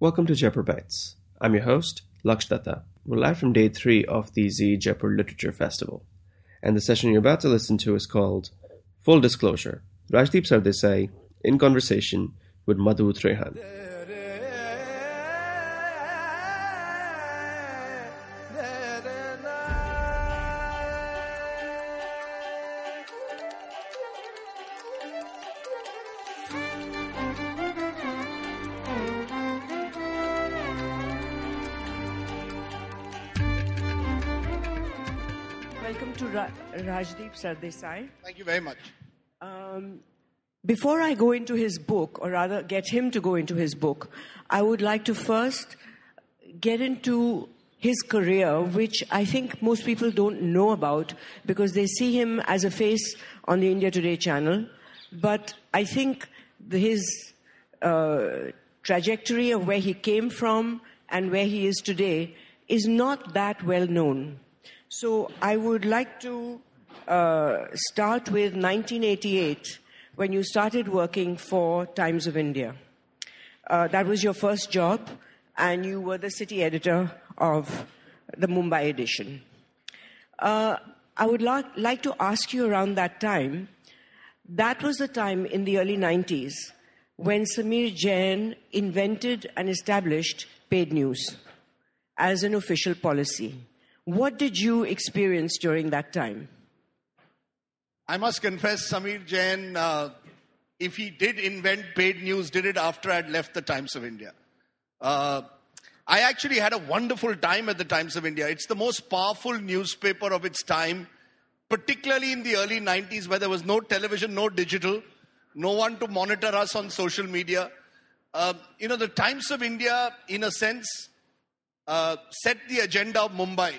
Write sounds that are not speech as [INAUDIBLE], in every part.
Welcome to Jaipur Bites. I'm your host, Laksh Datta. We're live from day three of the Zee Jaipur Literature Festival. And the session you're about to listen to is called Full Disclosure Rajdeep Sardesai in conversation with Madhu Trehan. Rajdeep Sardesai. Thank you very much. Um, before I go into his book, or rather get him to go into his book, I would like to first get into his career, which I think most people don't know about because they see him as a face on the India Today channel. But I think the, his uh, trajectory of where he came from and where he is today is not that well known. So I would like to uh, start with 1988 when you started working for Times of India. Uh, that was your first job, and you were the city editor of the Mumbai edition. Uh, I would la- like to ask you around that time. That was the time in the early 90s when Samir Jain invented and established paid news as an official policy. What did you experience during that time? I must confess, Samir Jain, uh, if he did invent paid news, did it after I'd left the Times of India. Uh, I actually had a wonderful time at the Times of India. It's the most powerful newspaper of its time, particularly in the early 90s where there was no television, no digital, no one to monitor us on social media. Uh, you know, the Times of India, in a sense, uh, set the agenda of Mumbai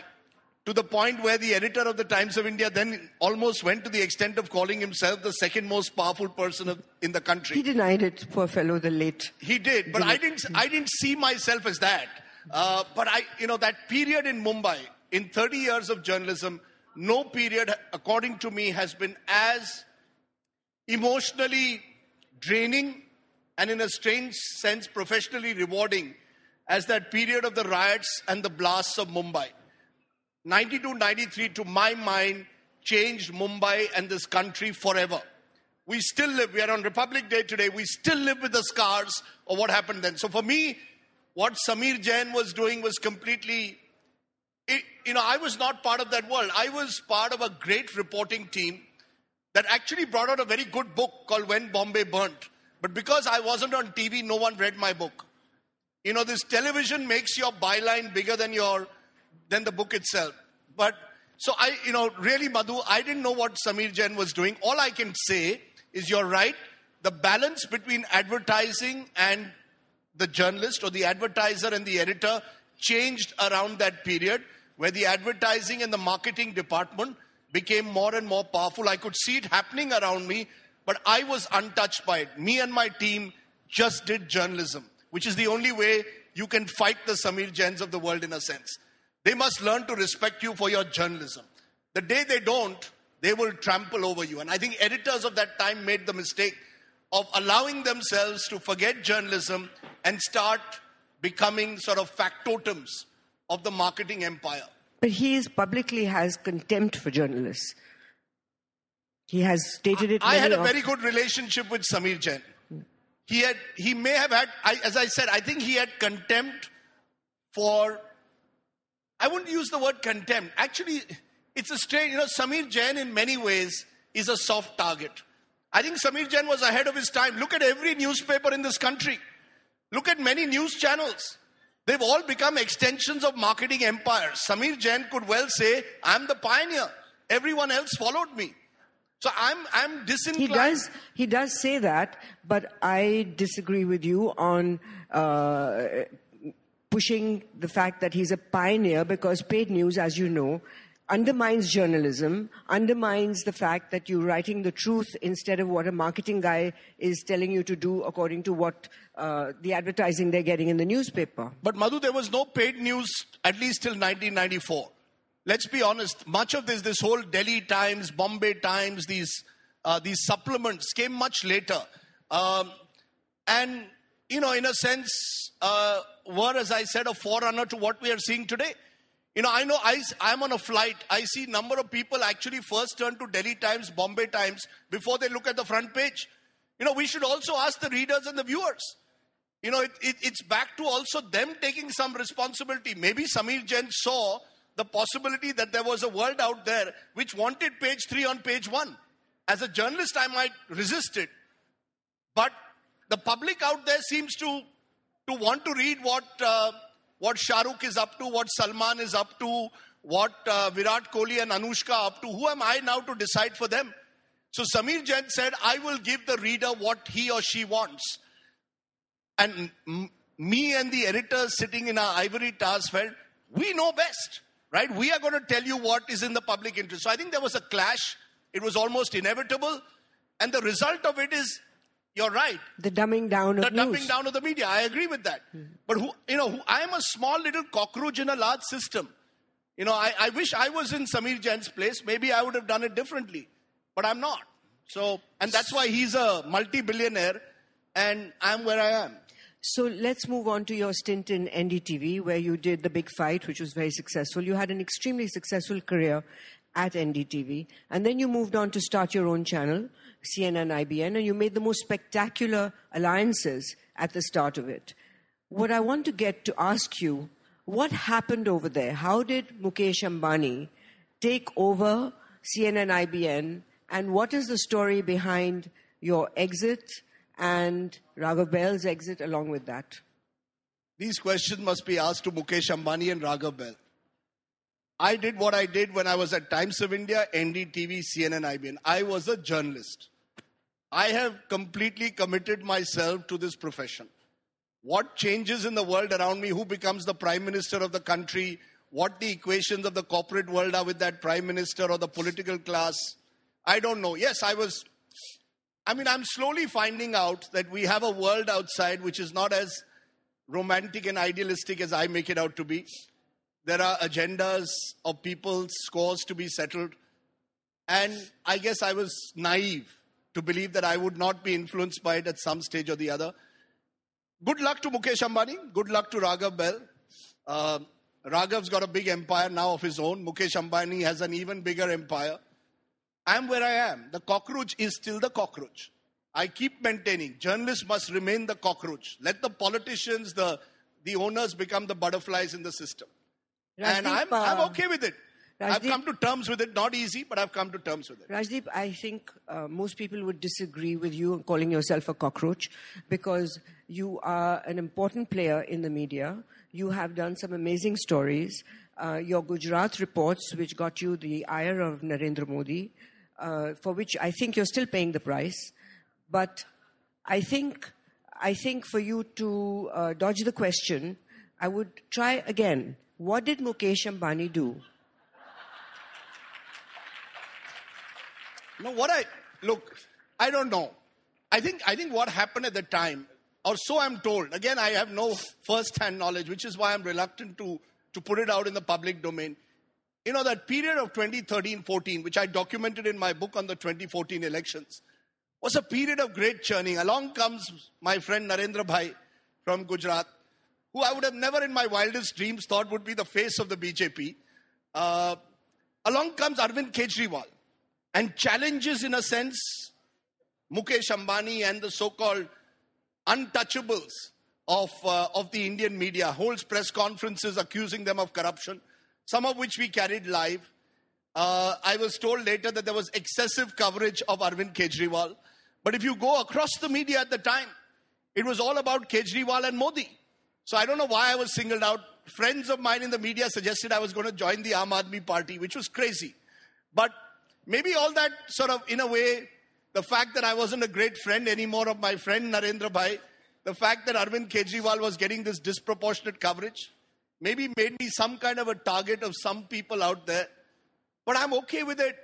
to the point where the editor of the Times of India then almost went to the extent of calling himself the second most powerful person of, in the country. He denied it, poor fellow, the late. He did, but I didn't. I didn't see myself as that. Uh, but I, you know, that period in Mumbai, in 30 years of journalism, no period, according to me, has been as emotionally draining and, in a strange sense, professionally rewarding as that period of the riots and the blasts of Mumbai. 92 93, to my mind, changed Mumbai and this country forever. We still live, we are on Republic Day today, we still live with the scars of what happened then. So for me, what Samir Jain was doing was completely, it, you know, I was not part of that world. I was part of a great reporting team that actually brought out a very good book called When Bombay Burnt. But because I wasn't on TV, no one read my book. You know, this television makes your byline bigger than your than the book itself. But so I, you know, really, Madhu, I didn't know what Samir Jain was doing. All I can say is you're right. The balance between advertising and the journalist or the advertiser and the editor changed around that period where the advertising and the marketing department became more and more powerful. I could see it happening around me, but I was untouched by it. Me and my team just did journalism, which is the only way you can fight the Samir Jains of the world in a sense. They must learn to respect you for your journalism. The day they don't, they will trample over you. And I think editors of that time made the mistake of allowing themselves to forget journalism and start becoming sort of factotums of the marketing empire. But he is publicly has contempt for journalists. He has stated it. I had a very good relationship with Samir Jain. He had, he may have had, I, as I said, I think he had contempt for. I wouldn't use the word contempt. Actually, it's a strange. You know, Samir Jain in many ways is a soft target. I think Samir Jain was ahead of his time. Look at every newspaper in this country. Look at many news channels. They've all become extensions of marketing empires. Samir Jain could well say, "I'm the pioneer. Everyone else followed me." So I'm I'm He does. He does say that, but I disagree with you on uh, pushing the fact that he's a pioneer because paid news, as you know, undermines journalism, undermines the fact that you're writing the truth instead of what a marketing guy is telling you to do according to what uh, the advertising they're getting in the newspaper. But Madhu, there was no paid news at least till 1994. Let's be honest. Much of this, this whole Delhi Times, Bombay Times, these uh, these supplements came much later, um, and you know, in a sense, uh, were, as I said, a forerunner to what we are seeing today. You know, I know I, I'm on a flight. I see number of people actually first turn to Delhi Times, Bombay Times before they look at the front page. You know, we should also ask the readers and the viewers. You know, it, it, it's back to also them taking some responsibility. Maybe Samir Jain saw the possibility that there was a world out there which wanted page three on page one. As a journalist, I might resist it. But the public out there seems to, to want to read what, uh, what Shahrukh is up to, what Salman is up to, what uh, Virat Kohli and Anushka up to. Who am I now to decide for them? So Samir Jain said, I will give the reader what he or she wants. And m- me and the editors sitting in our ivory towers felt, we know best, right? We are going to tell you what is in the public interest. So I think there was a clash. It was almost inevitable. And the result of it is, you're right. The dumbing down of The news. dumbing down of the media. I agree with that. Hmm. But who, you know, who, I am a small little cockroach in a large system. You know, I, I wish I was in Samir Jain's place. Maybe I would have done it differently. But I'm not. So, and that's why he's a multi-billionaire and I'm where I am. So let's move on to your stint in NDTV, where you did The Big Fight, which was very successful. You had an extremely successful career at NDTV, and then you moved on to start your own channel, CNN IBN, and you made the most spectacular alliances at the start of it. What I want to get to ask you, what happened over there? How did Mukesh Ambani take over CNN IBN, and what is the story behind your exit and Raghav Bahl's exit along with that? These questions must be asked to Mukesh Ambani and Raghav Bahl. I did what I did when I was at Times of India, NDTV, CNN, IBN. I was a journalist. I have completely committed myself to this profession. What changes in the world around me, who becomes the prime minister of the country, what the equations of the corporate world are with that prime minister or the political class, I don't know. Yes, I was I mean, I'm slowly finding out that we have a world outside which is not as romantic and idealistic as I make it out to be. There are agendas of people's scores to be settled. And I guess I was naive to believe that I would not be influenced by it at some stage or the other. Good luck to Mukesh Ambani. Good luck to Raghav Bahl. Uh, Raghav's got a big empire now of his own. Mukesh Ambani has an even bigger empire. I'm where I am. The cockroach is still the cockroach. I keep maintaining journalists must remain the cockroach. Let the politicians, the, the owners become the butterflies in the system. And I'm, I'm uh, okay with it. I've come to terms with it. Not easy, but I've come to terms with it. Rajdeep, I think uh, most people would disagree with you calling yourself a cockroach because you are an important player in the media. You have done some amazing stories. Uh, your Gujarat reports, which got you the ire of Narendra Modi, uh, for which I think you're still paying the price. But I think, I think for you to uh, dodge the question, I would try again. What did Mukesh Ambani do? No, what I look, I don't know. I think I think what happened at the time, or so I'm told. Again, I have no first-hand knowledge, which is why I'm reluctant to to put it out in the public domain. You know that period of 2013-14, which I documented in my book on the 2014 elections, was a period of great churning. Along comes my friend Narendra Bhai from Gujarat, who I would have never in my wildest dreams thought would be the face of the BJP. Uh, along comes Arvind Kejriwal and challenges, in a sense, Mukesh Ambani and the so called untouchables of, uh, of the Indian media, holds press conferences accusing them of corruption, some of which we carried live. Uh, I was told later that there was excessive coverage of Arvind Kejriwal. But if you go across the media at the time, it was all about Kejriwal and Modi. So I don't know why I was singled out. Friends of mine in the media suggested I was going to join the Aam Aadmi Party, which was crazy. But maybe all that sort of, in a way, the fact that I wasn't a great friend anymore of my friend Narendra Bhai, the fact that Arvind Kejriwal was getting this disproportionate coverage, maybe made me some kind of a target of some people out there. But I'm okay with it.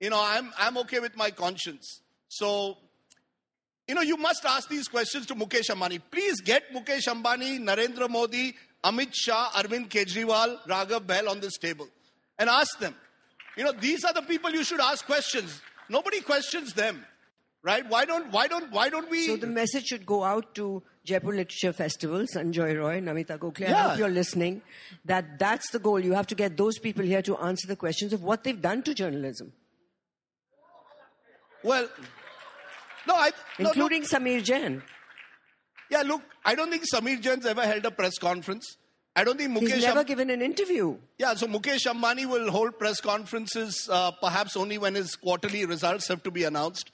You know, I'm, I'm okay with my conscience. So, you know, you must ask these questions to Mukesh Ambani. Please get Mukesh Ambani, Narendra Modi, Amit Shah, Arvind Kejriwal, Raghav Bahl on this table and ask them. You know, these are the people you should ask questions. Nobody questions them, right? Why don't why don't why don't we? So the message should go out to Jaipur Literature Festival, Sanjoy Roy, Namita Gokhale. I hope you're listening. That that's the goal. You have to get those people here to answer the questions of what they've done to journalism, well, no, I no, including Samir Jain. Yeah, look, I don't think Samir Jain's ever held a press conference. I don't think Mukesh. He's never Am- given an interview. yeah, so Mukesh Ambani will hold press conferences uh, perhaps only when his quarterly results have to be announced,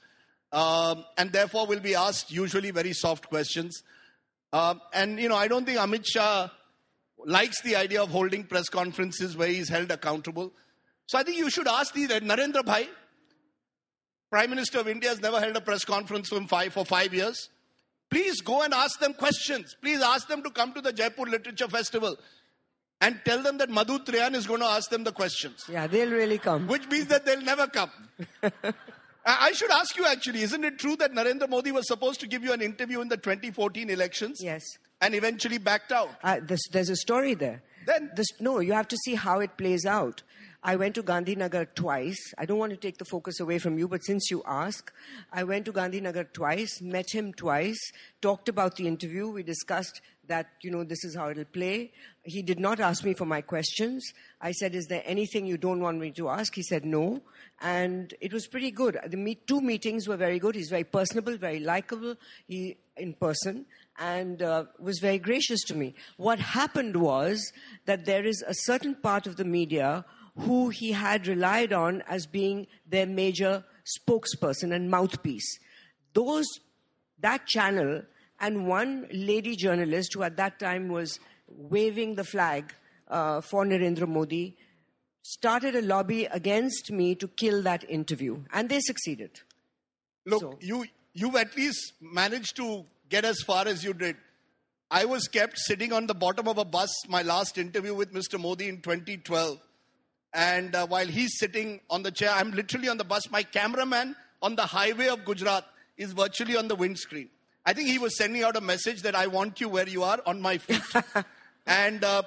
um, and therefore will be asked usually very soft questions. Um, and you know, I don't think Amit Shah likes the idea of holding press conferences where he's held accountable. So I think you should ask the Narendra Bhai, Prime Minister of India, has never held a press conference for five for five years. Please go and ask them questions. Please ask them to come to the Jaipur Literature Festival and tell them that Madhu Trehan is going to ask them the questions, Yeah, they'll really come. which means that they'll never come. [LAUGHS] I should ask you actually, isn't it true that Narendra Modi was supposed to give you an interview in the 2014 elections Yes. and eventually backed out? Uh, this, there's a story there. Then- this, no, you have to see how it plays out. I went to Gandhinagar twice. I don't want to take the focus away from you, but since you ask, I went to Gandhinagar twice, met him twice, talked about the interview. We discussed that, you know, this is how it'll play. He did not ask me for my questions. I said, Is there anything you don't want me to ask? He said, No. And it was pretty good. The meet, two meetings were very good. He's very personable, very likable he, in person and uh, was very gracious to me. What happened was that there is a certain part of the media who he had relied on as being their major spokesperson and mouthpiece. Those, that channel and one lady journalist who at that time was waving the flag uh, for Narendra Modi started a lobby against me to kill that interview, and they succeeded. Look, So- you you've at least managed to get as far as you did. I was kept sitting on the bottom of a bus. My last interview with Mr. Modi in 2012, and uh, while he's sitting on the chair, I'm literally on the bus. My cameraman on the highway of Gujarat is virtually on the windscreen. I think he was sending out a message that I want you where you are on my feet. [LAUGHS] and uh,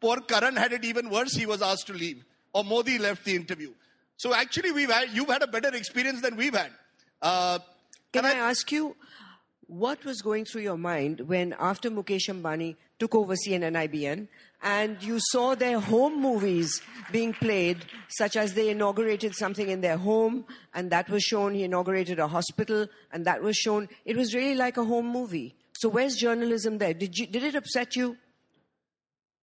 poor Karan had it even worse. He was asked to leave, or Modi left the interview. So actually, we've had you've had a better experience than we've had. Uh, Can and I, ask you, what was going through your mind when, after Mukesh Ambani took over CNN IBN, and you saw their home movies being played, such as they inaugurated something in their home, and that was shown, he inaugurated a hospital, and that was shown. It was really like a home movie. So, where's journalism there? Did, you, did it upset you?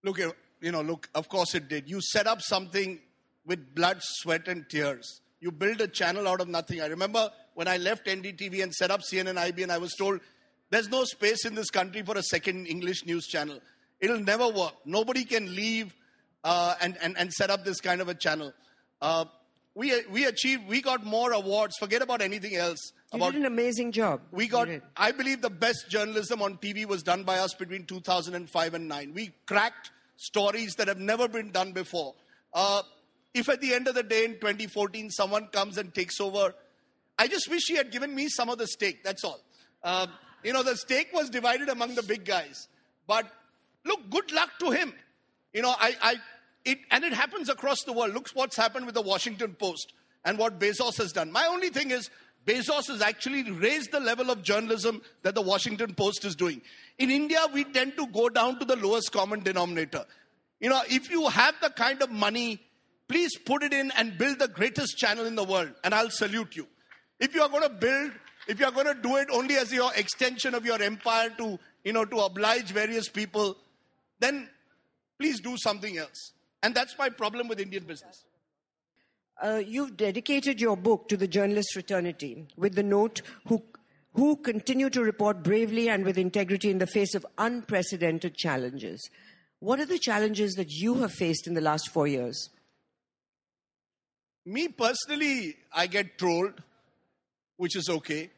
Look, you know, look, of course it did. You set up something with blood, sweat, and tears. You build a channel out of nothing. I remember when I left NDTV and set up CNN IB, and I was told there's no space in this country for a second English news channel. It'll never work. Nobody can leave uh, and, and, and set up this kind of a channel. Uh, we, we achieved, we got more awards. Forget about anything else. You about did an amazing job. we got. I believe the best journalism on TV was done by us between 2005 and 9. We cracked stories that have never been done before. Uh, if at the end of the day in 2014 someone comes and takes over, I just wish he had given me some of the steak. That's all. Um, you know, the stake was divided among the big guys. But look, good luck to him. You know, I, I, it, and it happens across the world. Look what's happened with the Washington Post and what Bezos has done. My only thing is, Bezos has actually raised the level of journalism that the Washington Post is doing. In India, we tend to go down to the lowest common denominator. You know, if you have the kind of money, please put it in and build the greatest channel in the world, and I'll salute you. If you are going to build, if you are going to do it only as your extension of your empire to, you know, to oblige various people, then please do something else. And that's my problem with Indian business. Uh, you've dedicated your book to the journalist fraternity with the note who, who continue to report bravely and with integrity in the face of unprecedented challenges. What are the challenges that you have faced in the last four years? Me personally, I get trolled, which is okay.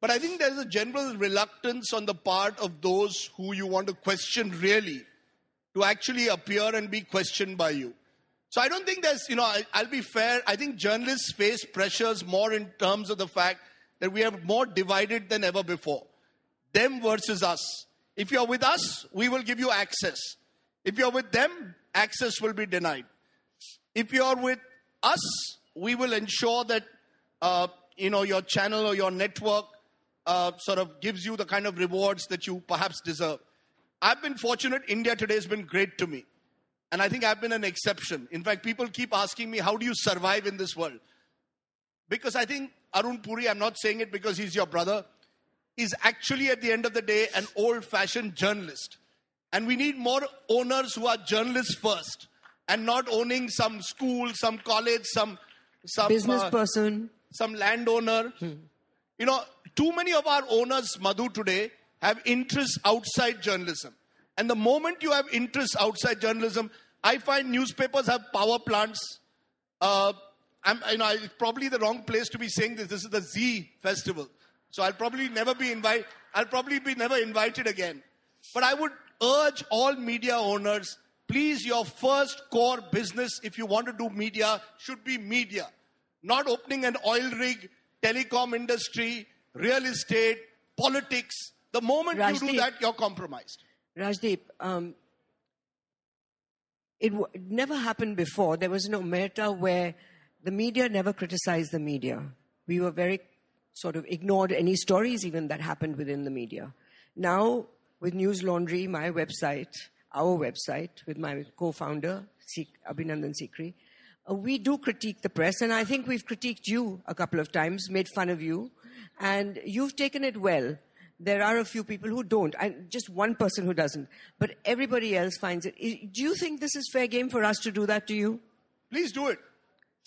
But I think there's a general reluctance on the part of those who you want to question really to actually appear and be questioned by you. So I don't think there's, you know, I, I'll be fair. I think journalists face pressures more in terms of the fact that we are more divided than ever before. Them versus us. If you're with us, we will give you access. If you're with them, access will be denied. If you're with us, we will ensure that uh, you know, your channel or your network uh, sort of gives you the kind of rewards that you perhaps deserve. I've been fortunate. India today has been great to me. And I think I've been an exception. In fact, people keep asking me, how do you survive in this world? Because I think Arun Puri, I'm not saying it because he's your brother, is actually at the end of the day an old fashioned journalist. And we need more owners who are journalists first and not owning some school, some college, some, some Business uh, person. some landowner. You know, too many of our owners, Madhu, today have interests outside journalism. And the moment you have interests outside journalism, I find newspapers have power plants. Uh, I'm, you know, it's probably the wrong place to be saying this. This is the Zee festival, so I'll probably never be invited. I'll probably be never invited again. But I would urge all media owners, please, your first core business, if you want to do media, should be media, not opening an oil rig, telecom industry, real estate, politics. The moment you do that, you're compromised. Rajdeep, um, it, w- it never happened before. There was no omerta where the media never criticized the media. We were very sort of ignored any stories even that happened within the media. Now, with Newslaundry, my website, our website, with my co-founder, Sik- Abhinandan Sekhri, we do critique the press, and I think we've critiqued you a couple of times, made fun of you, and you've taken it well. There are a few people who don't, and just one person who doesn't, but everybody else finds it. Do you think this is fair game for us to do that to you? please do it.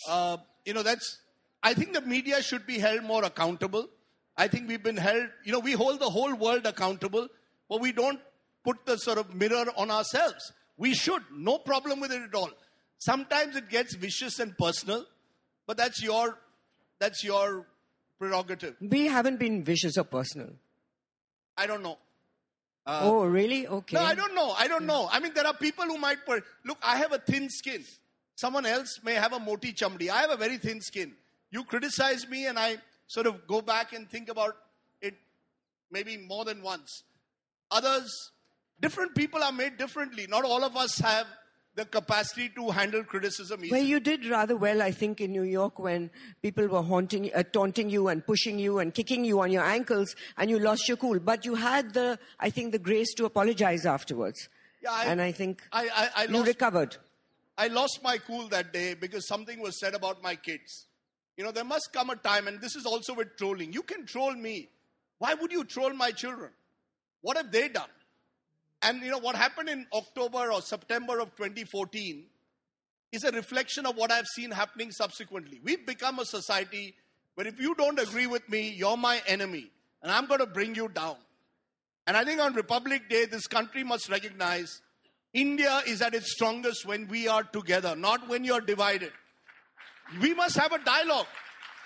Uh, you know, that's, I think the media should be held more accountable. I think we've been held, you know, we hold the whole world accountable, but we don't put the sort of mirror on ourselves. We should, no problem with it at all. Sometimes it gets vicious and personal, but that's your, that's your prerogative. We haven't been vicious or personal. I don't know. oh, really? Okay. Uh, No, I don't know. I don't know. I mean, there are people who might put, look, I have a thin skin. Someone else may have a moti chamdi. I have a very thin skin. You criticize me, and I sort of go back and think about it maybe more than once. Others, different people are made differently. Not all of us have the capacity to handle criticism Well, you did rather well, I think, in New York when people were haunting, uh, taunting you and pushing you and kicking you on your ankles, and you lost your cool. But you had the, I think, the grace to apologize afterwards. Yeah, I- and I think I, I, I, you recovered. I lost my cool that day because something was said about my kids. You know, there must come a time, and this is also with trolling. You can troll me. Why would you troll my children? What have they done? And you know, what happened in October or September of 2014 is a reflection of what I've seen happening subsequently. We've become a society where if you don't agree with me, you're my enemy, and I'm going to bring you down. And I think on Republic Day, this country must recognize India is at its strongest when we are together, not when you're divided. We must have a dialogue.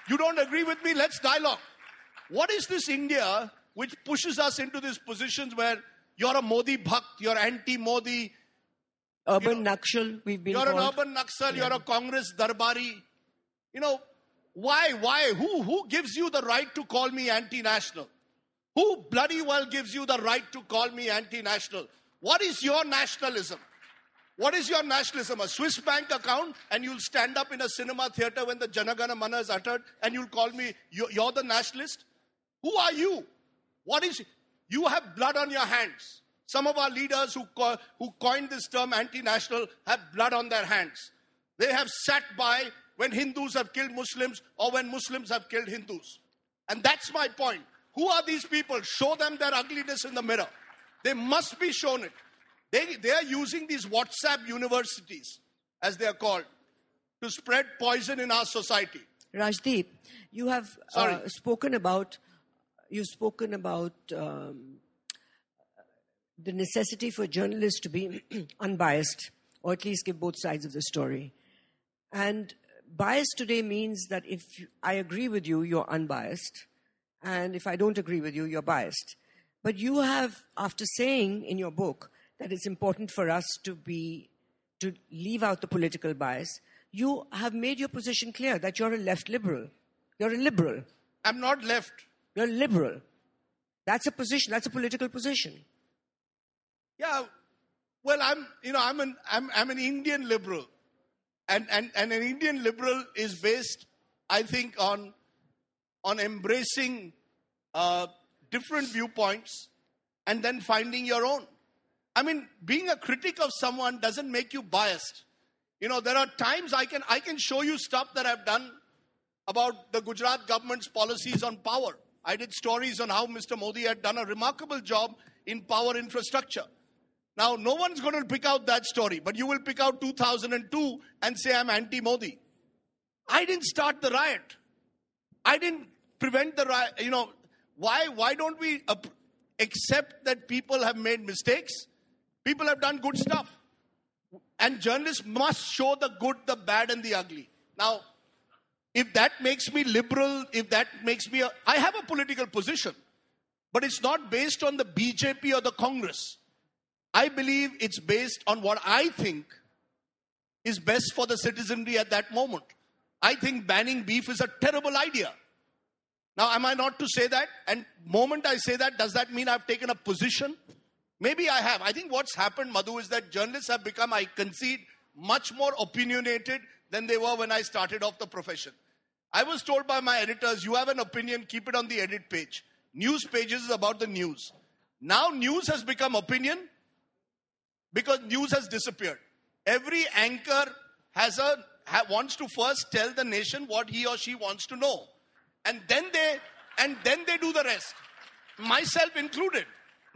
You don't agree with me? Let's dialogue. What is this India which pushes us into these positions where you're a Modi bhakt, you're anti Modi, Urban Naxal, we've been you're an called. urban Naxal, you're a Congress Darbari. You know, why, why, who, who gives you the right to call me anti national? Who bloody well gives you the right to call me anti national? What is your nationalism? What is your nationalism? A Swiss bank account, and you'll stand up in a cinema theater when the Janagana Mana is uttered, and you'll call me, "You- you're the nationalist? Who are you? What is, you have blood on your hands. Some of our leaders who, co- who coined this term anti national have blood on their hands. They have sat by when Hindus have killed Muslims or when Muslims have killed Hindus. And that's my point. Who are these people? Show them their ugliness in the mirror. They must be shown it. They, they are using these WhatsApp universities, as they are called, to spread poison in our society. Rajdeep, you have uh, spoken about you've spoken about um, the necessity for journalists to be [CLEARS THROAT] unbiased, or at least give both sides of the story. And bias today means that if I agree with you, you're unbiased, and if I don't agree with you, you're biased. But you have, after saying in your book that it's important for us to be to leave out the political bias, you have made your position clear that you're a left liberal. You're a liberal. I'm not left. You're liberal. That's a position. That's a political position. Yeah, well, I'm, you know, I'm an, I'm, I'm an Indian liberal. And, and, and an Indian liberal is based, I think, on, on embracing uh, different viewpoints and then finding your own. I mean, being a critic of someone doesn't make you biased. You know, there are times I can I can show you stuff that I've done about the Gujarat government's policies on power. I did stories on how Mr. Modi had done a remarkable job in power infrastructure. Now, no one's going to pick out that story, but you will pick out 2002 and say I'm anti-Modi. I didn't start the riot. I didn't prevent the riot. You know, why? Why don't we accept that people have made mistakes? People have done good stuff. And journalists must show the good, the bad, and the ugly. Now, if that makes me liberal, if that makes me, a, I have a political position, but it's not based on the BJP or the Congress. I believe it's based on what I think is best for the citizenry at that moment. I think banning beef is a terrible idea. Now, am I not to say that? And moment I say that, does that mean I've taken a position? Maybe I have. I think what's happened, Madhu, is that journalists have become, I concede, much more opinionated than they were when I started off the profession. I was told by my editors, you have an opinion, keep it on the edit page. News pages is about the news. Now news has become opinion because news has disappeared. Every anchor has a ha, wants to first tell the nation what he or she wants to know, and then they and then they do the rest. Myself included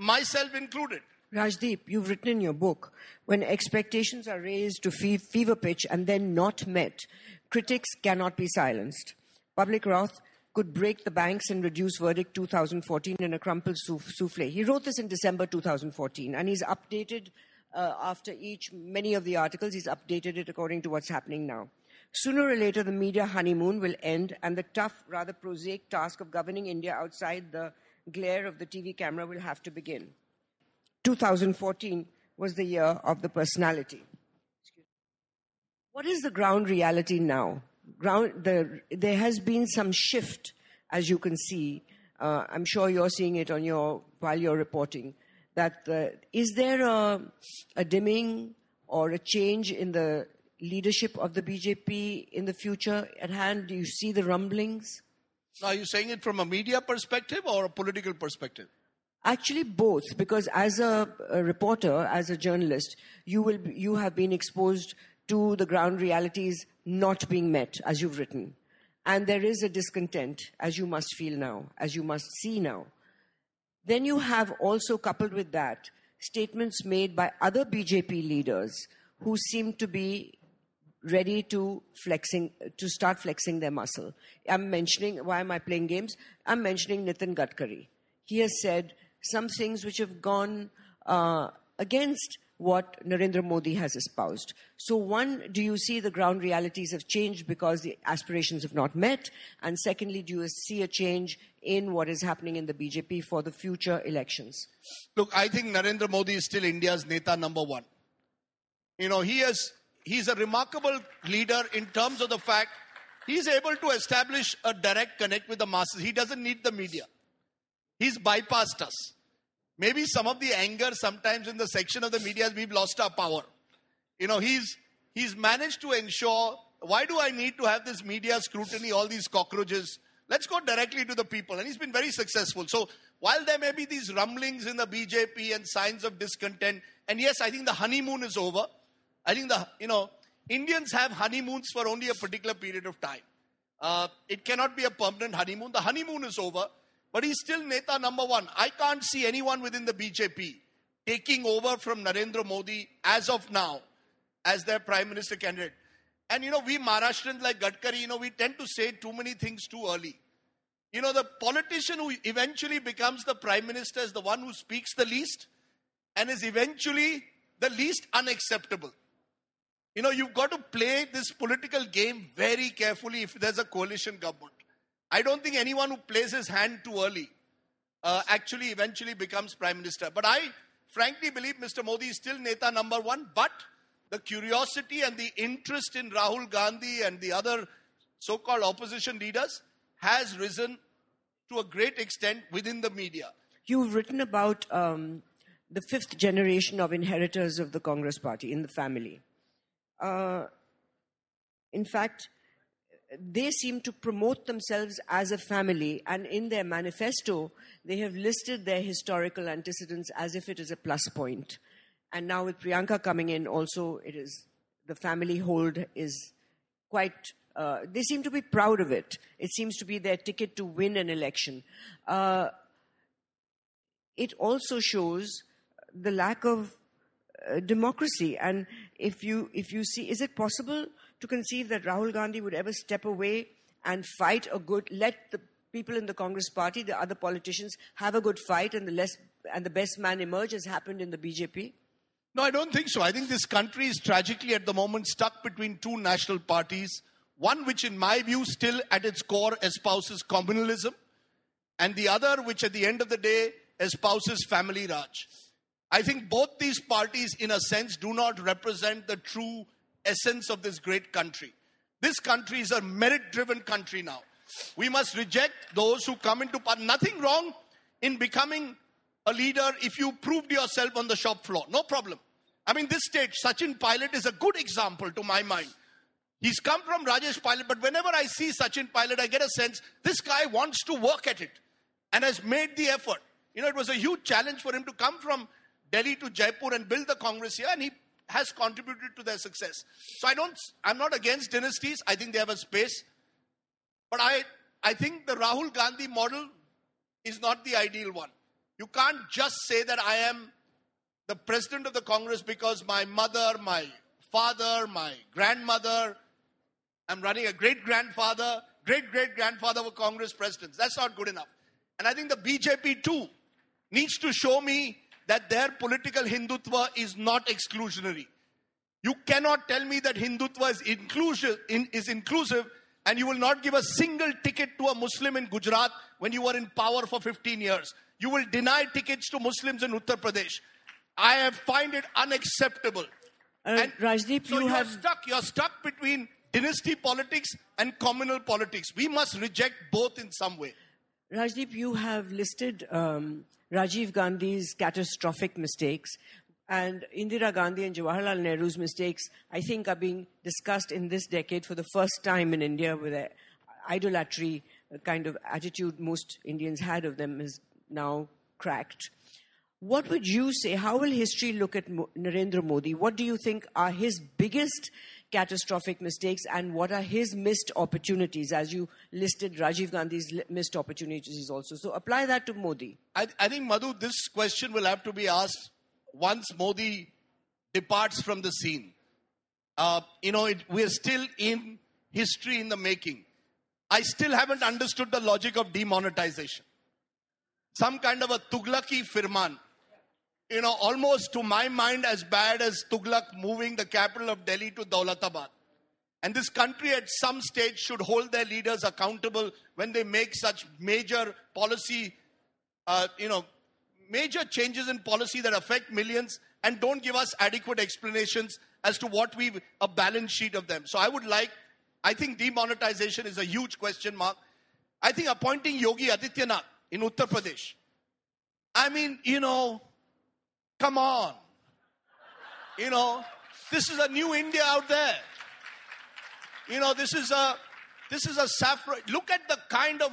myself included. Rajdeep, you've written in your book when expectations are raised to fever pitch and then not met, critics cannot be silenced. Public wrath could break the banks and reduce verdict 2014 in a crumpled souffle. He wrote this in December 2014 and he's updated uh, after each, many of the articles, he's updated it according to what's happening now. Sooner or later, the media honeymoon will end and the tough, rather prosaic task of governing India outside the glare of the TV camera will have to begin. 2014 was the year of the personality. What is the ground reality now? Ground, the, there has been some shift, as you can see. Uh, I'm sure you're seeing it on your while you're reporting. That the, is there a, a dimming or a change in the leadership of the BJP in the future at hand? Do you see the rumblings? Are you saying it from a media perspective or a political perspective? Actually, both, because as a, a reporter, as a journalist, you will you have been exposed to the ground realities not being met, as you've written, and there is a discontent, as you must feel now, as you must see now. Then you have also coupled with that statements made by other BJP leaders who seem to be ready to flexing to start flexing their muscle. I'm mentioning why am I playing games? I'm mentioning Nitin Gadkari. He has said some things which have gone uh, against what Narendra Modi has espoused. So, one, do you see the ground realities have changed because the aspirations have not met? And secondly, do you see a change in what is happening in the BJP for the future elections? Look, I think Narendra Modi is still India's Neta number one. You know, he has he's a remarkable leader in terms of the fact he's able to establish a direct connect with the masses. He doesn't need the media. He's bypassed us. Maybe some of the anger sometimes in the section of the media we've lost our power. You know, he's he's managed to ensure why do I need to have this media scrutiny, all these cockroaches? Let's go directly to the people. And he's been very successful. So while there may be these rumblings in the BJP and signs of discontent, and yes, I think the honeymoon is over. I think the, you know, Indians have honeymoons for only a particular period of time. Uh, it cannot be a permanent honeymoon. The honeymoon is over, but he's still Neta number one. I can't see anyone within the BJP taking over from Narendra Modi as of now as their prime minister candidate. And you know, we Maharashtrians like Gadkari, you know, we tend to say too many things too early. You know, the politician who eventually becomes the prime minister is the one who speaks the least and is eventually the least unacceptable. You know, you've got to play this political game very carefully if there's a coalition government. I don't think anyone who plays his hand too early uh, actually eventually becomes prime minister. But I frankly believe Mr. Modi is still Neta number one. But the curiosity and the interest in Rahul Gandhi and the other so called opposition leaders has risen to a great extent within the media. You've written about um, the fifth generation of inheritors of the Congress party in the family. Uh, in fact, they seem to promote themselves as a family, and in their manifesto, they have listed their historical antecedents as if it is a plus point. And now with Priyanka coming in, also it is the family hold is quite. Uh, they seem to be proud of it. It seems to be their ticket to win an election. Uh, it also shows the lack of uh, democracy. And if you if you see, is it possible to conceive that Rahul Gandhi would ever step away and fight a good, let the people in the Congress party, the other politicians, have a good fight and the less and the best man emerge as happened in the BJP? No, I don't think so. I think this country is tragically at the moment stuck between two national parties. One which, in my view, still at its core espouses communalism, and the other which, at the end of the day, espouses family Raj. I think both these parties, in a sense, do not represent the true essence of this great country. This country is a merit driven country now. We must reject those who come into power. Nothing wrong in becoming a leader if you proved yourself on the shop floor. No problem. I mean, this stage, Sachin Pilot is a good example to my mind. He's come from Rajesh Pilot, but whenever I see Sachin Pilot, I get a sense this guy wants to work at it and has made the effort. You know, it was a huge challenge for him to come from Delhi to Jaipur and build the Congress here, and he has contributed to their success. So I don't, I'm not against dynasties. I think they have a space. But I, I think the Rahul Gandhi model is not the ideal one. You can't just say that I am the president of the Congress because my mother, my father, my grandmother, I'm running a great grandfather, great great grandfather were Congress presidents. That's not good enough. And I think the BJP too needs to show me that their political Hindutva is not exclusionary. You cannot tell me that Hindutva is inclusive, in, is inclusive and you will not give a single ticket to a Muslim in Gujarat when you were in power for 15 years. You will deny tickets to Muslims in Uttar Pradesh. I have find it unacceptable. Uh, and Rajdeep, so you have stuck. You're stuck between dynasty politics and communal politics. We must reject both in some way. Rajdeep, you have listed um, Rajiv Gandhi's catastrophic mistakes. And Indira Gandhi and Jawaharlal Nehru's mistakes, I think, are being discussed in this decade for the first time in India with an idolatry kind of attitude most Indians had of them is now cracked. What would you say? How will history look at Narendra Modi? What do you think are his biggest catastrophic mistakes and what are his missed opportunities as you listed Rajiv Gandhi's missed opportunities also. So apply that to Modi. I, I think, Madhu, this question will have to be asked once Modi departs from the scene. Uh, you know, it, we're still in history in the making. I still haven't understood the logic of demonetization. Some kind of a Tughlaqi firman you know, almost to my mind as bad as Tughlaq moving the capital of Delhi to Daulatabad. And this country at some stage should hold their leaders accountable when they make such major policy, uh, you know, major changes in policy that affect millions and don't give us adequate explanations as to what we, a balance sheet of them. So I would like, I think demonetization is a huge question mark. I think appointing Yogi Adityanath in Uttar Pradesh. I mean, you know, Come on. You know, this is a new India out there. You know, this is a this is a saffron. Look at the kind of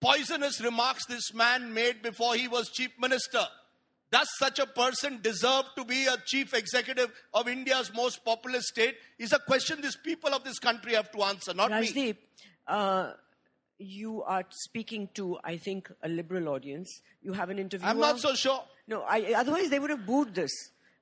poisonous remarks this man made before he was chief minister. Does such a person deserve to be a chief executive of India's most populous state? Is a question these people of this country have to answer, not Rajdeep, me. Uh, you are speaking to, I think, a liberal audience. You have an interview. I'm not so sure. No, I, otherwise they would have booed this.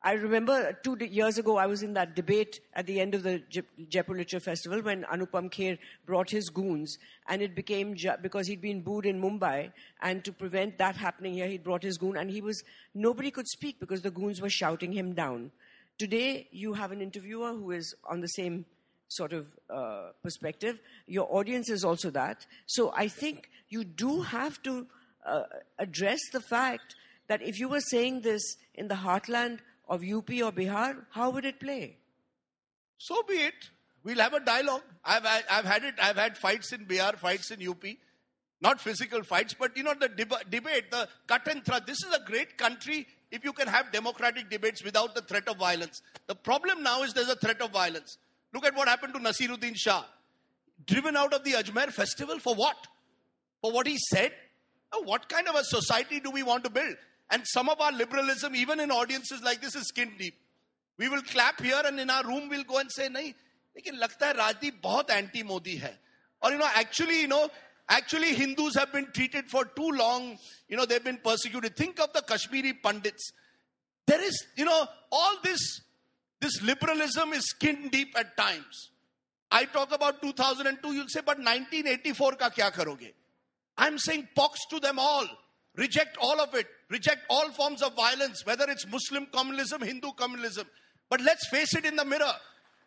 I remember two years ago I was in that debate at the end of the Jaipur Literature Festival when Anupam Kher brought his goons, and it became because he'd been booed in Mumbai, and to prevent that happening here, he brought his goon, and he was nobody could speak because the goons were shouting him down. Today you have an interviewer who is on the same sort of uh, perspective. Your audience is also that. So I think you do have to uh, address the fact that if you were saying this in the heartland of UP or Bihar, how would it play? So be it. We'll have a dialogue. I've, I've had it. I've had fights in Bihar, fights in UP. Not physical fights, but you know, the deb- debate, the cut and thrust. This is a great country if you can have democratic debates without the threat of violence. The problem now is there's a threat of violence. Look at what happened to Naseeruddin Shah. Driven out of the Ajmer festival for what? For what he said? What kind of a society do we want to build? And some of our liberalism, even in audiences like this, is skin deep. We will clap here and in our room we'll go and say, नहीं लेकिन लगता है राजदीप बहुत anti Modi है और you know actually you Actually, Hindus have been treated for too long. You know, they've been persecuted. Think of the Kashmiri Pandits. There is, you know, all this this liberalism is skin deep at times. I talk about 2002, you'll say, but 1984 ka kya karoge? I'm saying pox to them all. Reject all of it. Reject all forms of violence, whether it's Muslim communism, Hindu communism. But let's face it in the mirror.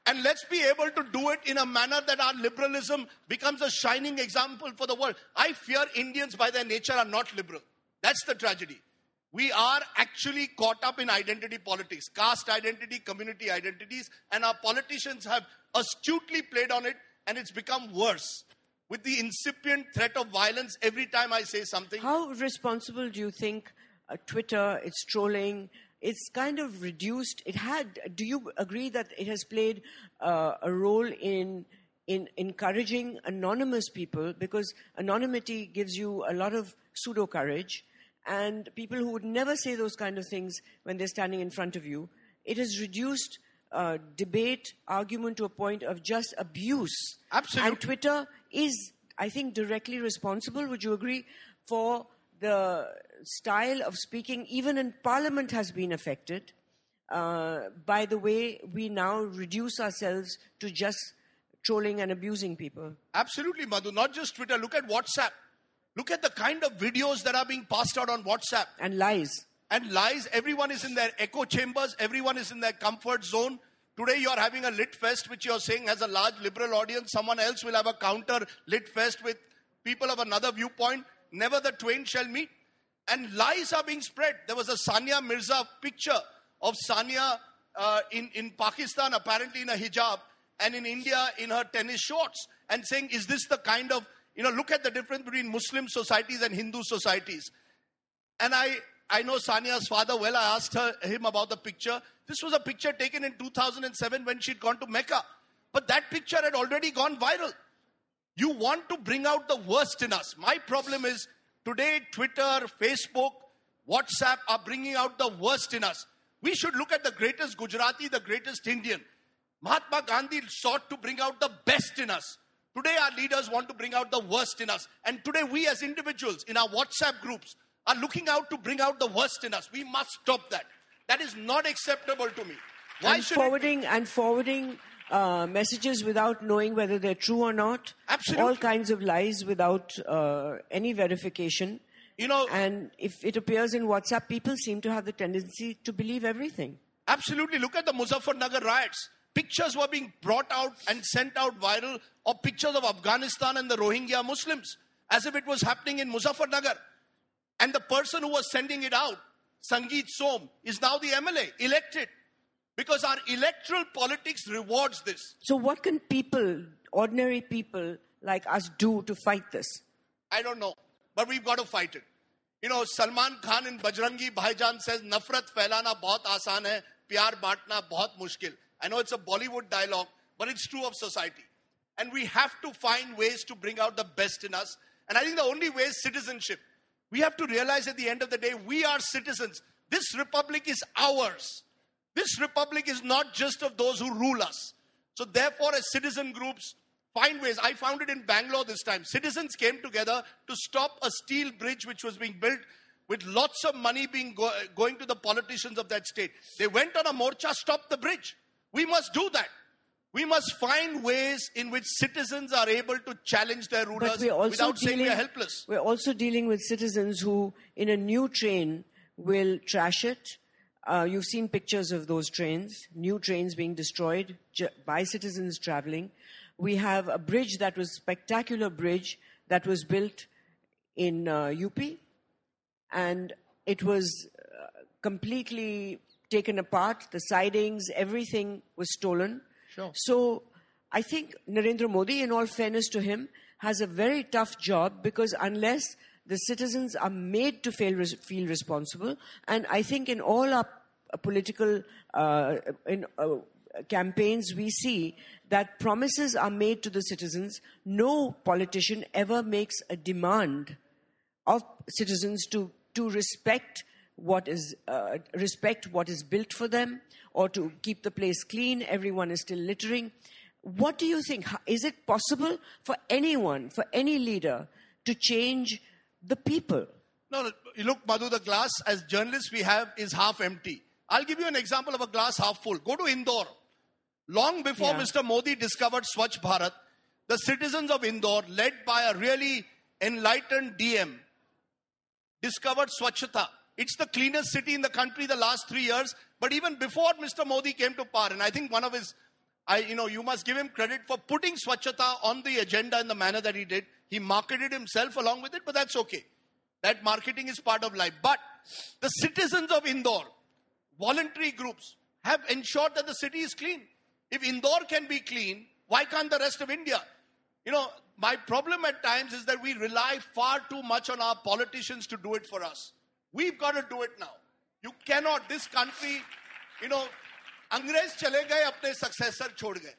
And let's be able to do it in a manner that our liberalism becomes a shining example for the world. I fear Indians by their nature are not liberal. That's the tragedy. We are actually caught up in identity politics, caste identity, community identities, and our politicians have astutely played on it, and it's become worse with the incipient threat of violence every time I say something. How responsible do you think uh, Twitter, its trolling, it's kind of reduced? It had. Do you agree that it has played uh, a role in in encouraging anonymous people because anonymity gives you a lot of pseudo courage and people who would never say those kind of things when they're standing in front of you. It has reduced uh, debate, argument to a point of just abuse. Absolutely. And Twitter is, I think, directly responsible, would you agree, for the style of speaking, even in Parliament, has been affected uh, by the way we now reduce ourselves to just trolling and abusing people. Absolutely, Madhu. Not just Twitter. Look at WhatsApp. Look at the kind of videos that are being passed out on WhatsApp. And lies. And lies. Everyone is in their echo chambers. Everyone is in their comfort zone. Today you are having a lit fest, which you are saying has a large liberal audience. Someone else will have a counter lit fest with people of another viewpoint. Never the twain shall meet. And lies are being spread. There was a Sania Mirza picture of Sania uh, in, in Pakistan, apparently in a hijab, and in India in her tennis shorts, and saying, Is this the kind of you know, look at the difference between Muslim societies and Hindu societies. And I, I know Sania's father well. I asked her, him about the picture. This was a picture taken in 2007 when she'd gone to Mecca. But that picture had already gone viral. You want to bring out the worst in us. My problem is today, Twitter, Facebook, WhatsApp are bringing out the worst in us. We should look at the greatest Gujarati, the greatest Indian. Mahatma Gandhi sought to bring out the best in us. Today, our leaders want to bring out the worst in us. And today, we as individuals in our WhatsApp groups are looking out to bring out the worst in us. We must stop that. That is not acceptable to me. Why and should forwarding and forwarding uh, messages without knowing whether they're true or not. Absolutely. All kinds of lies without uh, any verification. You know, and if it appears in WhatsApp, people seem to have the tendency to believe everything. Absolutely. Look at the Muzaffarnagar riots pictures were being brought out and sent out viral of pictures of Afghanistan and the Rohingya Muslims as if it was happening in Muzaffarnagar. And the person who was sending it out, Sangeet Som, is now the MLA, elected. Because our electoral politics rewards this. So, what can people, ordinary people like us, do to fight this? I don't know. But we've got to fight it. You know, Salman Khan in Bajrangi Bhaijaan says, Nafrat failana bahut aasan hai, pyar baantna bahut mushkil. I know it's a Bollywood dialogue, but it's true of society. And we have to find ways to bring out the best in us. And I think the only way is citizenship. We have to realize at the end of the day, we are citizens. This republic is ours. This republic is not just of those who rule us. So, therefore, as citizen groups, find ways. I found it in Bangalore this time. Citizens came together to stop a steel bridge which was being built with lots of money being go- going to the politicians of that state. They went on a morcha, stopped the bridge. We must do that. We must find ways in which citizens are able to challenge their rulers without dealing, saying we are helpless. We're also dealing with citizens who, in a new train, will trash it. Uh, you've seen pictures of those trains, new trains being destroyed by citizens traveling. We have a bridge that was spectacular bridge that was built in uh, UP, and it was uh, completely taken apart, the sidings, everything was stolen. Sure. So I think Narendra Modi, in all fairness to him, has a very tough job because unless the citizens are made to feel, feel responsible, and I think in all our political, uh, in, uh, uh, campaigns, we see that promises are made to the citizens. No politician ever makes a demand of citizens to, to respect what is uh, respect what is built for them or to keep the place clean. Everyone is still littering. What do you think? Is it possible for anyone for any leader to change the people? No, no. Look madhu the glass as journalists we have is half empty. I'll give you an example of a glass half full. Go to indore. Long before yeah. mr modi discovered swachh bharat the citizens of indore led by a really enlightened dm discovered Swachhata. It's the cleanest city in the country the last three years. But even before Mr. Modi came to power, and I think one of his, I, you know, you must give him credit for putting Swachhata on the agenda in the manner that he did. He marketed himself along with it, but that's okay. That marketing is part of life. But the citizens of Indore, voluntary groups, have ensured that the city is clean. If Indore can be clean, why can't the rest of India? You know, my problem at times is that we rely far too much on our politicians to do it for us. We've got to do it now. You cannot, this country, you know, Angrez chale gaye, apne successor chhod gaye.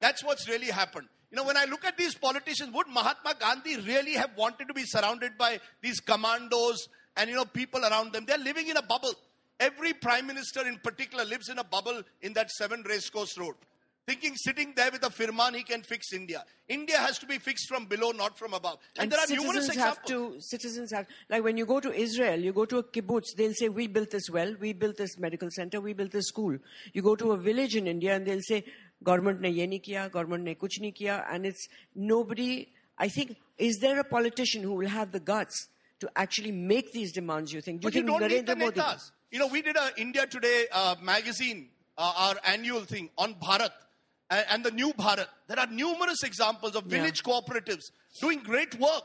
That's what's really happened. You know, when I look at these politicians, would Mahatma Gandhi really have wanted to be surrounded by these commandos and, you know, people around them? They're living in a bubble. Every prime minister in particular lives in a bubble in that seven racecourse road thinking sitting there with a firman he can fix India. India has to be fixed from below, not from above. And, and there are numerous examples. Have to, citizens have, like when you go to Israel, you go to a kibbutz, they'll say, we built this well, we built this medical center, we built this school. You go to a village in India and they'll say, government ne ye nahi kiya, government ne kuch nahi kiya, and it's nobody, I think, is there a politician who will have the guts to actually make these demands, you think? Do but you, think don't need the Modi? You know, we did a India Today uh, magazine, uh, our annual thing on Bharat and, and the new Bharat. There are numerous examples of village yeah. cooperatives doing great work.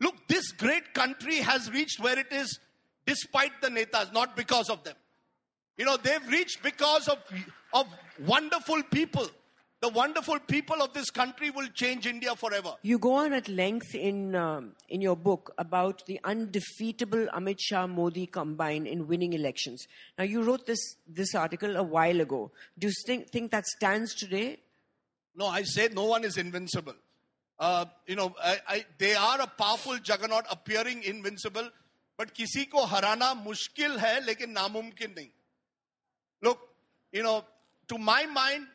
Look, this great country has reached where it is despite the netas, not because of them. You know, they've reached because of, of wonderful people. The wonderful people of this country will change India forever. You go on at length in, um, in your book about the undefeatable Amit Shah Modi combine in winning elections. Now, you wrote this, this article a while ago. Do you think, think that stands today? No, I say no one is invincible. Uh, you know, I, I, they are a powerful juggernaut appearing invincible, but किसी को हराना मुश्किल है लेकिन नामुमकिन नहीं. Look, you know, to my mind,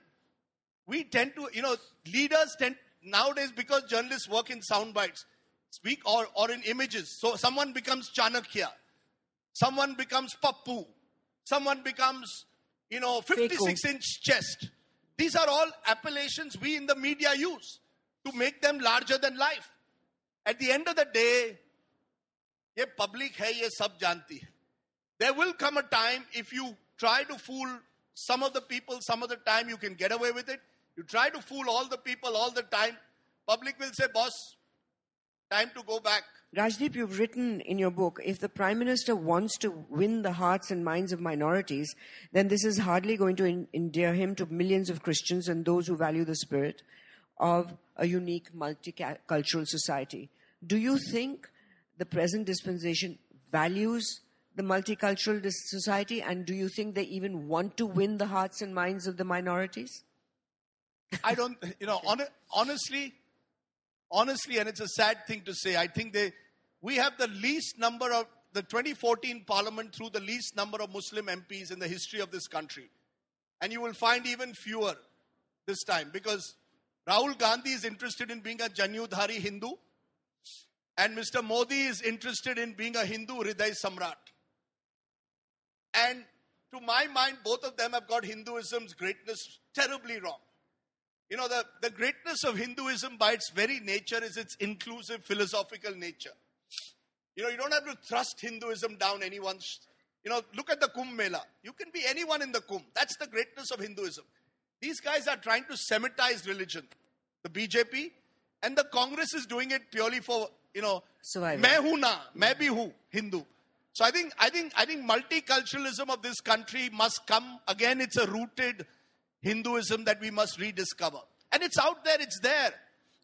we tend to, you know, leaders tend nowadays because journalists work in sound bites, speak or, or in images. So someone becomes Chanakya, someone becomes Pappu, someone becomes, you know, 56 inch chest. These are all appellations we in the media use to make them larger than life. At the end of the day, ये public है ये सब जानती है there will come a time if you try to fool some of the people some of the time you can get away with it you try to fool all the people all the time public will say boss time to go back Rajdeep, you've written in your book if the Prime Minister wants to win the hearts and minds of minorities, then this is hardly going to endear him to millions of Christians and those who value the spirit of a unique multicultural society. Do you think the present dispensation values the multicultural society and do you think they even want to win the hearts and minds of the minorities? I don't, you know, on, honestly, honestly, and it's a sad thing to say, I think they, we have the least number of the 2014 parliament through the least number of Muslim MPs in the history of this country. And you will find even fewer this time because Rahul Gandhi is interested in being a Janeudhari Hindu and Mr. Modi is interested in being a Hindu Hriday Samrat. And to my mind, both of them have got Hinduism's greatness terribly wrong. You know, the, the greatness of Hinduism by its very nature is its inclusive philosophical nature. You know, you don't have to thrust Hinduism down anyone's. You know, look at the Kumbh Mela. You can be anyone in the Kumbh. That's the greatness of Hinduism. These guys are trying to Semitize religion. The BJP and the Congress is doing it purely for, you know, मैं हूं ना, मैं भी हूं Hindu. So I think, I think, I think multiculturalism of this country must come again. It's a rooted Hinduism that we must rediscover, and it's out there. It's there.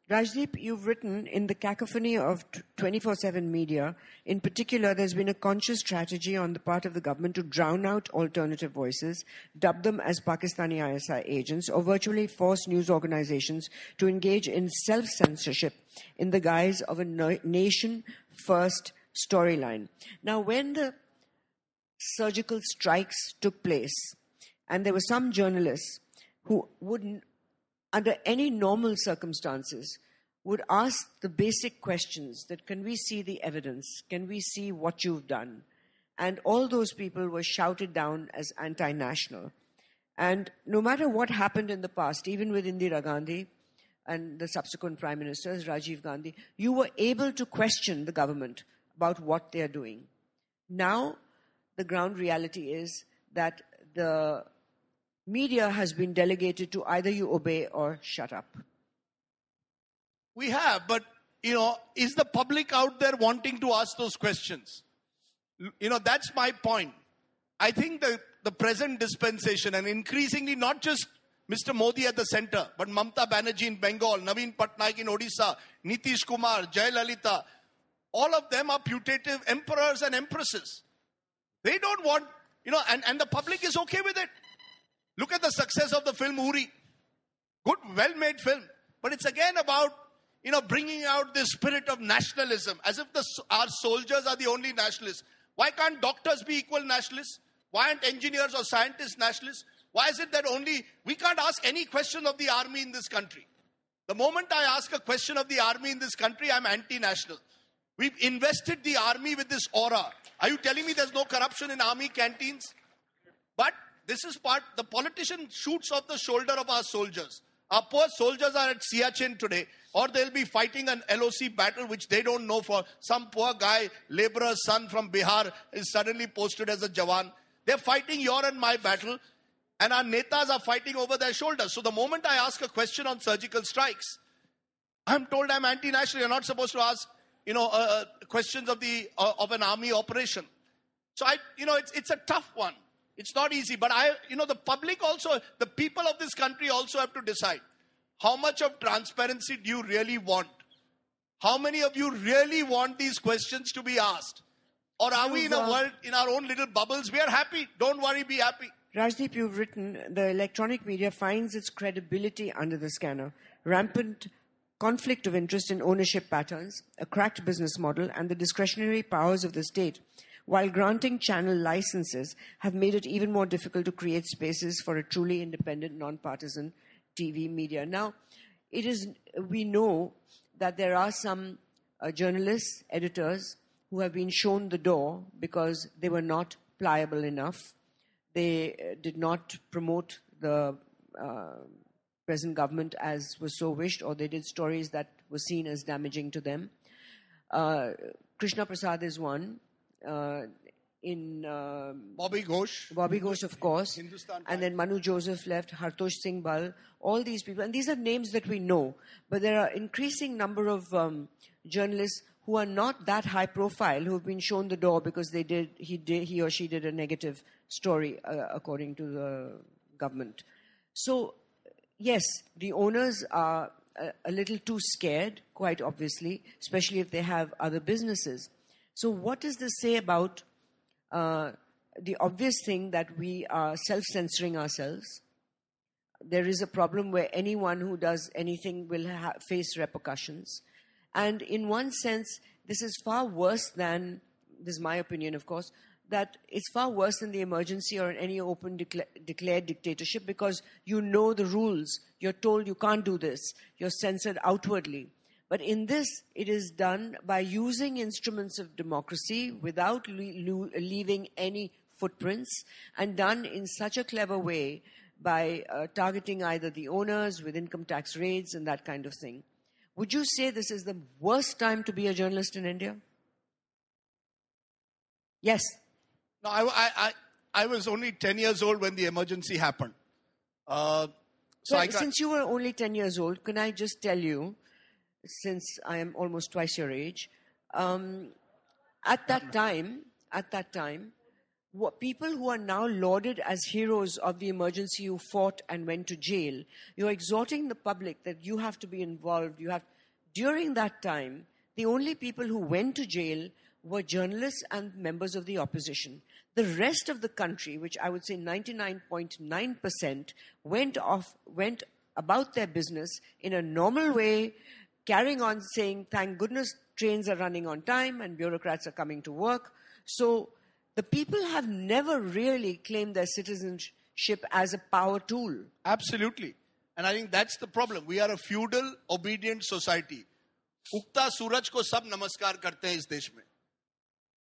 Rajdeep, you've written in the cacophony of 24 7 media, in particular, there's been a conscious strategy on the part of the government to drown out alternative voices, dub them as Pakistani ISI agents, or virtually force news organizations to engage in self censorship in the guise of a nation first storyline. Now, when the surgical strikes took place, and there were some journalists who wouldn't under any normal circumstances, would ask the basic questions that can we see the evidence? Can we see what you've done? And all those people were shouted down as anti national. And no matter what happened in the past, even with Indira Gandhi and the subsequent prime ministers, Rajiv Gandhi, you were able to question the government about what they're doing. Now, the ground reality is that the media has been delegated to either you obey or shut up. We have, but you know, is the public out there wanting to ask those questions? You know, that's my point. I think the, the present dispensation and increasingly not just Mr. Modi at the center, but Mamta Banerjee in Bengal, Naveen Patnaik in Odisha, Nitish Kumar, Jayalalitha, all of them are putative emperors and empresses. They don't want, you know, and, and the public is okay with it. Look at the success of the film Uri. Good, well made film. But it's again about, you know, bringing out this spirit of nationalism as if the, our soldiers are the only nationalists. Why can't doctors be equal nationalists? Why aren't engineers or scientists nationalists? Why is it that only we can't ask any question of the army in this country? The moment I ask a question of the army in this country, I'm anti national. We've invested the army with this aura. Are you telling me there's no corruption in army canteens? But this is part, the politician shoots off the shoulder of our soldiers. Our poor soldiers are at Siachen today, or they'll be fighting an LOC battle which they don't know for. Some poor guy, laborer's son from Bihar, is suddenly posted as a Jawan. They're fighting your and my battle, and our netas are fighting over their shoulders. So the moment I ask a question on surgical strikes, I'm told I'm anti-national. You're not supposed to ask, you know, uh, uh questions of the uh, of an army operation. So I, you know, it's it's a tough one. It's not easy, but I, you know, the public also, the people of this country also have to decide how much of transparency do you really want? How many of you really want these questions to be asked? Or are we in a world, in our own little bubbles? We are happy. Don't worry, be happy. Rajdeep, you've written the electronic media finds its credibility under the scanner. Rampant conflict of interest in ownership patterns, a cracked business model, and the discretionary powers of the state while granting channel licenses, have made it even more difficult to create spaces for a truly independent, non-partisan TV media. Now, it is we know that there are some uh, journalists, editors who have been shown the door because they were not pliable enough. They uh, did not promote the uh, present government as was so wished, or they did stories that were seen as damaging to them. Uh, Krishna Prasad is one in um, Bobby Ghosh. Bobby Ghosh, of course. Hindustan and then Manu Joseph left, Hartosh Singh Bal, all these people. And these are names that we know. But there are increasing number of um, journalists who are not that high profile who have been shown the door because they did he did he or she did a negative story uh, according to the government. So yes, the owners are a, a little too scared, quite obviously, especially if they have other businesses. So, what does this say about uh, the obvious thing that we are self censoring ourselves? There is a problem where anyone who does anything will ha- face repercussions. And in one sense, this is far worse than, this is my opinion, of course, that it's far worse than the emergency or any open decla- declared dictatorship because you know the rules. You're told you can't do this. You're censored outwardly. But in this, it is done by using instruments of democracy without le- leaving any footprints and done in such a clever way by uh, targeting either the owners with income tax raids and that kind of thing. Would you say this is the worst time to be a journalist in India? Yes. No, I, I, I, was only 10 years old when the emergency happened. Uh, so well, since you were only 10 years old, can I just tell you since I am almost twice your age. Um, at that time, at that time, what people who are now lauded as heroes of the emergency who fought and went to jail, you're exhorting the public that you have to be involved. You have during that time, the only people who went to jail were journalists and members of the opposition. The rest of the country, which I would say 99.9%, went off, went about their business in a normal way, carrying on saying, thank goodness trains are running on time and bureaucrats are coming to work. So the people have never really claimed their citizenship as a power tool. Absolutely. And I think that's the problem. We are a feudal, obedient society. उगता सूरज को सब नमस्कार करते हैं इस देश में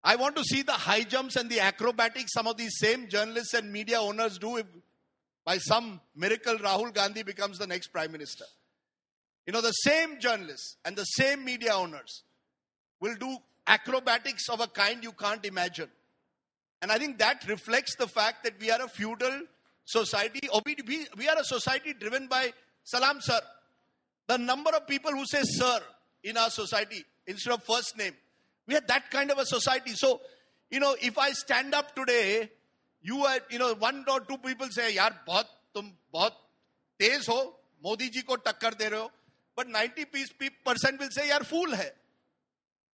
I want to see the high jumps and the acrobatics some of these same journalists and media owners do if by some miracle Rahul Gandhi becomes the next prime minister. You know, the same journalists and the same media owners will do acrobatics of a kind you can't imagine. And I think that reflects the fact that we are a feudal society, we, we are a society driven by salam, sir. The number of people who say sir in our society instead of first name, we are that kind of a society. So, you know, if I stand up today, you are, you know, one or two people say, yaar, bahut, tum bahut tez ho, Modi ji ko takkar de rahe ho but 90 percent will say यार fool hai.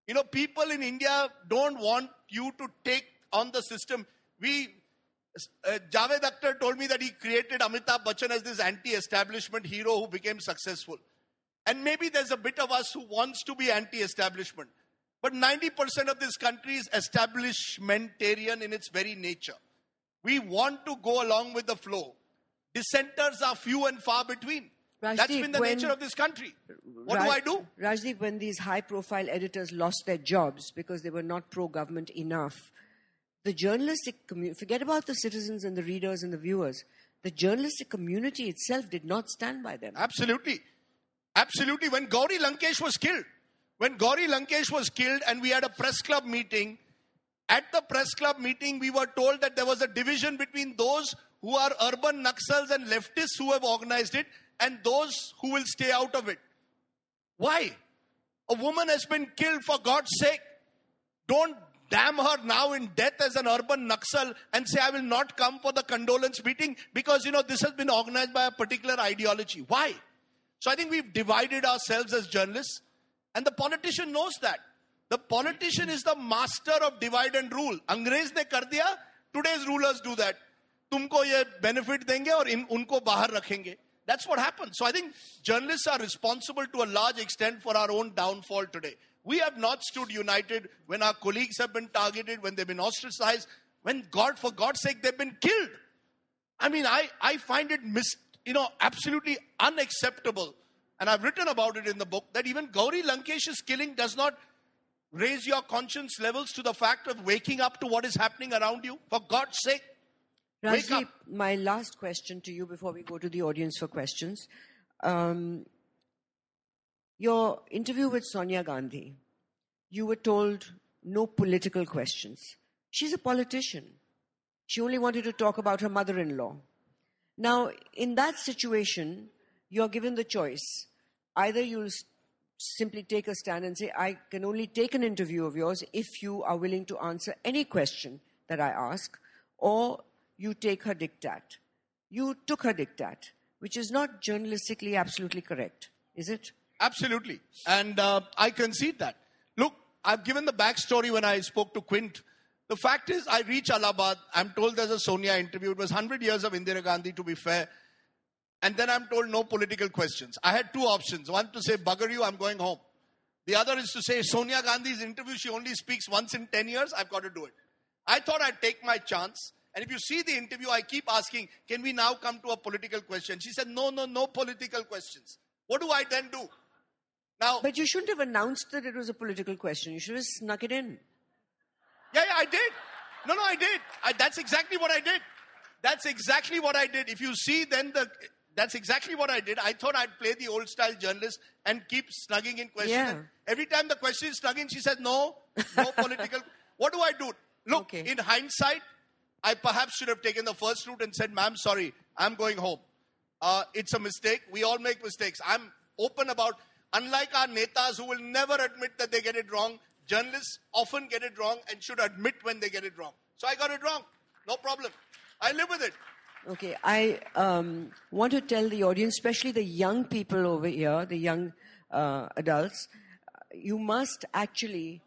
You know, people in India don't want you to take on the system. We, uh, Javed Akhtar told me that he created Amitabh Bachchan as this anti-establishment hero who became successful. And maybe there's a bit of us who wants to be anti-establishment. But 90% of this country is establishmentarian in its very nature. We want to go along with the flow. Dissenters are few and far between. Rajdeep, That's been the when, nature of this country. What Raj, do I do? Rajdeep, when these high profile editors lost their jobs because they were not pro government enough, the journalistic community, forget about the citizens and the readers and the viewers, the journalistic community itself did not stand by them. Absolutely. Absolutely. When Gauri Lankesh was killed, when Gauri Lankesh was killed and we had a press club meeting, at the press club meeting, we were told that there was a division between those who are urban Naxals and leftists who have organized it and those who will stay out of it. Why? A woman has been killed for God's sake. Don't damn her now in death as an urban Naxal and say, I will not come for the condolence meeting because, you know, this has been organized by a particular ideology. Why? So I think we've divided ourselves as journalists. And the politician knows that. The politician is the master of divide and rule. अंग्रेज ने कर दिया today's rulers do that. तुमको ये benefit देंगे और इन उनको बाहर रखेंगे. that's what happens. So I think journalists are responsible to a large extent for our own downfall today. We have not stood united when our colleagues have been targeted, when they've been ostracized, when God, for God's sake, they've been killed. I mean, I, I find it mis, you know, absolutely unacceptable and I've written about it in the book, that even Gauri Lankesh's killing does not raise your conscience levels to the fact of waking up to what is happening around you. For God's sake, up. my last question to you before we go to the audience for questions. Um, your interview with Sonia Gandhi, you were told no political questions. She's a politician. She only wanted to talk about her mother in law. Now, in that situation, you're given the choice either you'll simply take a stand and say, I can only take an interview of yours if you are willing to answer any question that I ask, or you take her diktat. You took her diktat, which is not journalistically absolutely correct, is it? Absolutely. And uh, I concede that. Look, I've given the backstory when I spoke to Quint. The fact is, I reach Allahabad. I'm told there's a Sonia interview. It was 100 years of Indira Gandhi, to be fair. And then I'm told no political questions. I had two options. One to say, bugger you, I'm going home. The other is to say, Sonia Gandhi's interview, she only speaks once in 10 years, I've got to do it. I thought I'd take my chance. And if you see the interview, I keep asking, can we now come to a political question? She said, no, no, no political questions. What do I then do? Now, but you shouldn't have announced that it was a political question. You should have snuck it in. Yeah, yeah, I did. No, no, I did. I, that's exactly what I did. That's exactly what I did. If you see, then the that's exactly what I did. I thought I'd play the old style journalist and keep snugging in questions. Yeah. Every time the question is snugging, she says, no, no [LAUGHS] political. What do I do? Look, okay. in hindsight, I perhaps should have taken the first route and said, ma'am, sorry, I'm going home. Uh, it's a mistake. We all make mistakes. I'm open about, unlike our netas who will never admit that they get it wrong, journalists often get it wrong and should admit when they get it wrong. So I got it wrong. No problem. I live with it. Okay, I um, want to tell the audience, especially the young people over here, the young uh, adults, you must actually.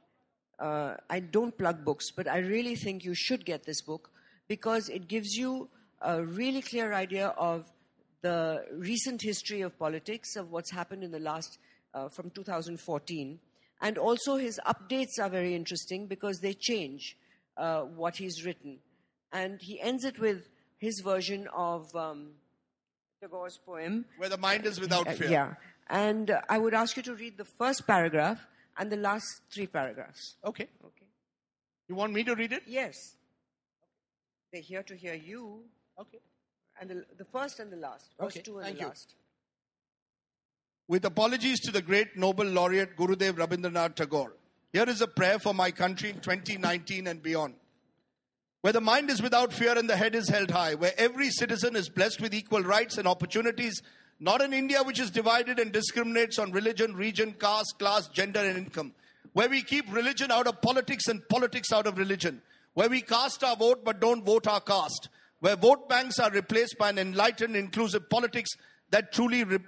Uh, I don't plug books, but I really think you should get this book because it gives you a really clear idea of the recent history of politics, of what's happened in the last, uh, from 2014. And also, his updates are very interesting because they change uh, what he's written. And he ends it with his version of um, Tagore's poem. Where the mind is without Uh, fear. yeah. And I would ask you to read the first paragraph and the last three paragraphs. Okay. Okay. You want me to read it? Yes. They're here to hear you. Okay. And the, the first and the last. First Okay, two and thank the you. last. With apologies to the great Nobel laureate Gurudev Rabindranath Tagore, here is a prayer for my country in 2019 and beyond. Where the mind is without fear and the head is held high, where every citizen is blessed with equal rights and opportunities, not an India which is divided and discriminates on religion, region, caste, class, gender, and income. Where we keep religion out of politics and politics out of religion. Where we cast our vote but don't vote our caste. Where vote banks are replaced by an enlightened, inclusive politics that truly re-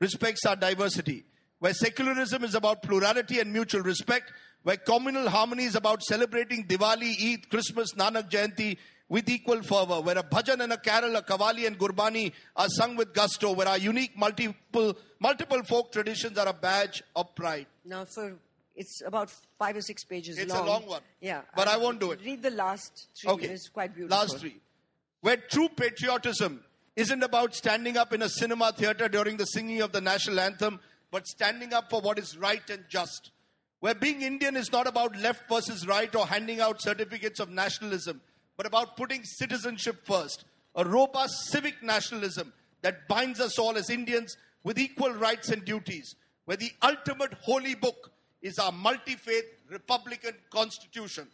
respects our diversity. Where secularism is about plurality and mutual respect. Where communal harmony is about celebrating Diwali, Eid, Christmas, Nanak Jayanti with equal fervor. Where a bhajan and a carol, a qawwali and gurbani are sung with gusto. Where our unique multiple, multiple folk traditions are a badge of pride. Now, for it's about five or six pages It's long. It's a long one. Yeah. But I And won't do it. Read the last three. Okay. It's quite beautiful. Last three. Where true patriotism isn't about standing up in a cinema theater during the singing of the national anthem, but standing up for what is right and just. Where being Indian is not about left versus right or handing out certificates of nationalism, but about putting citizenship first. A robust civic nationalism that binds us all as Indians with equal rights and duties. Where the ultimate holy book is our multi faith Republican Constitution.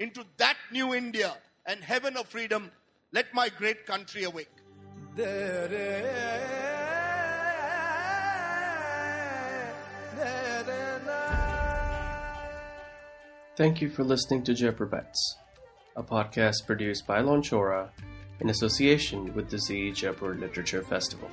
Into that new India and heaven of freedom, let my great country awake. Thank you for listening to Bets, a podcast produced by Lonchora in association with the Zee Jaipur Literature Festival.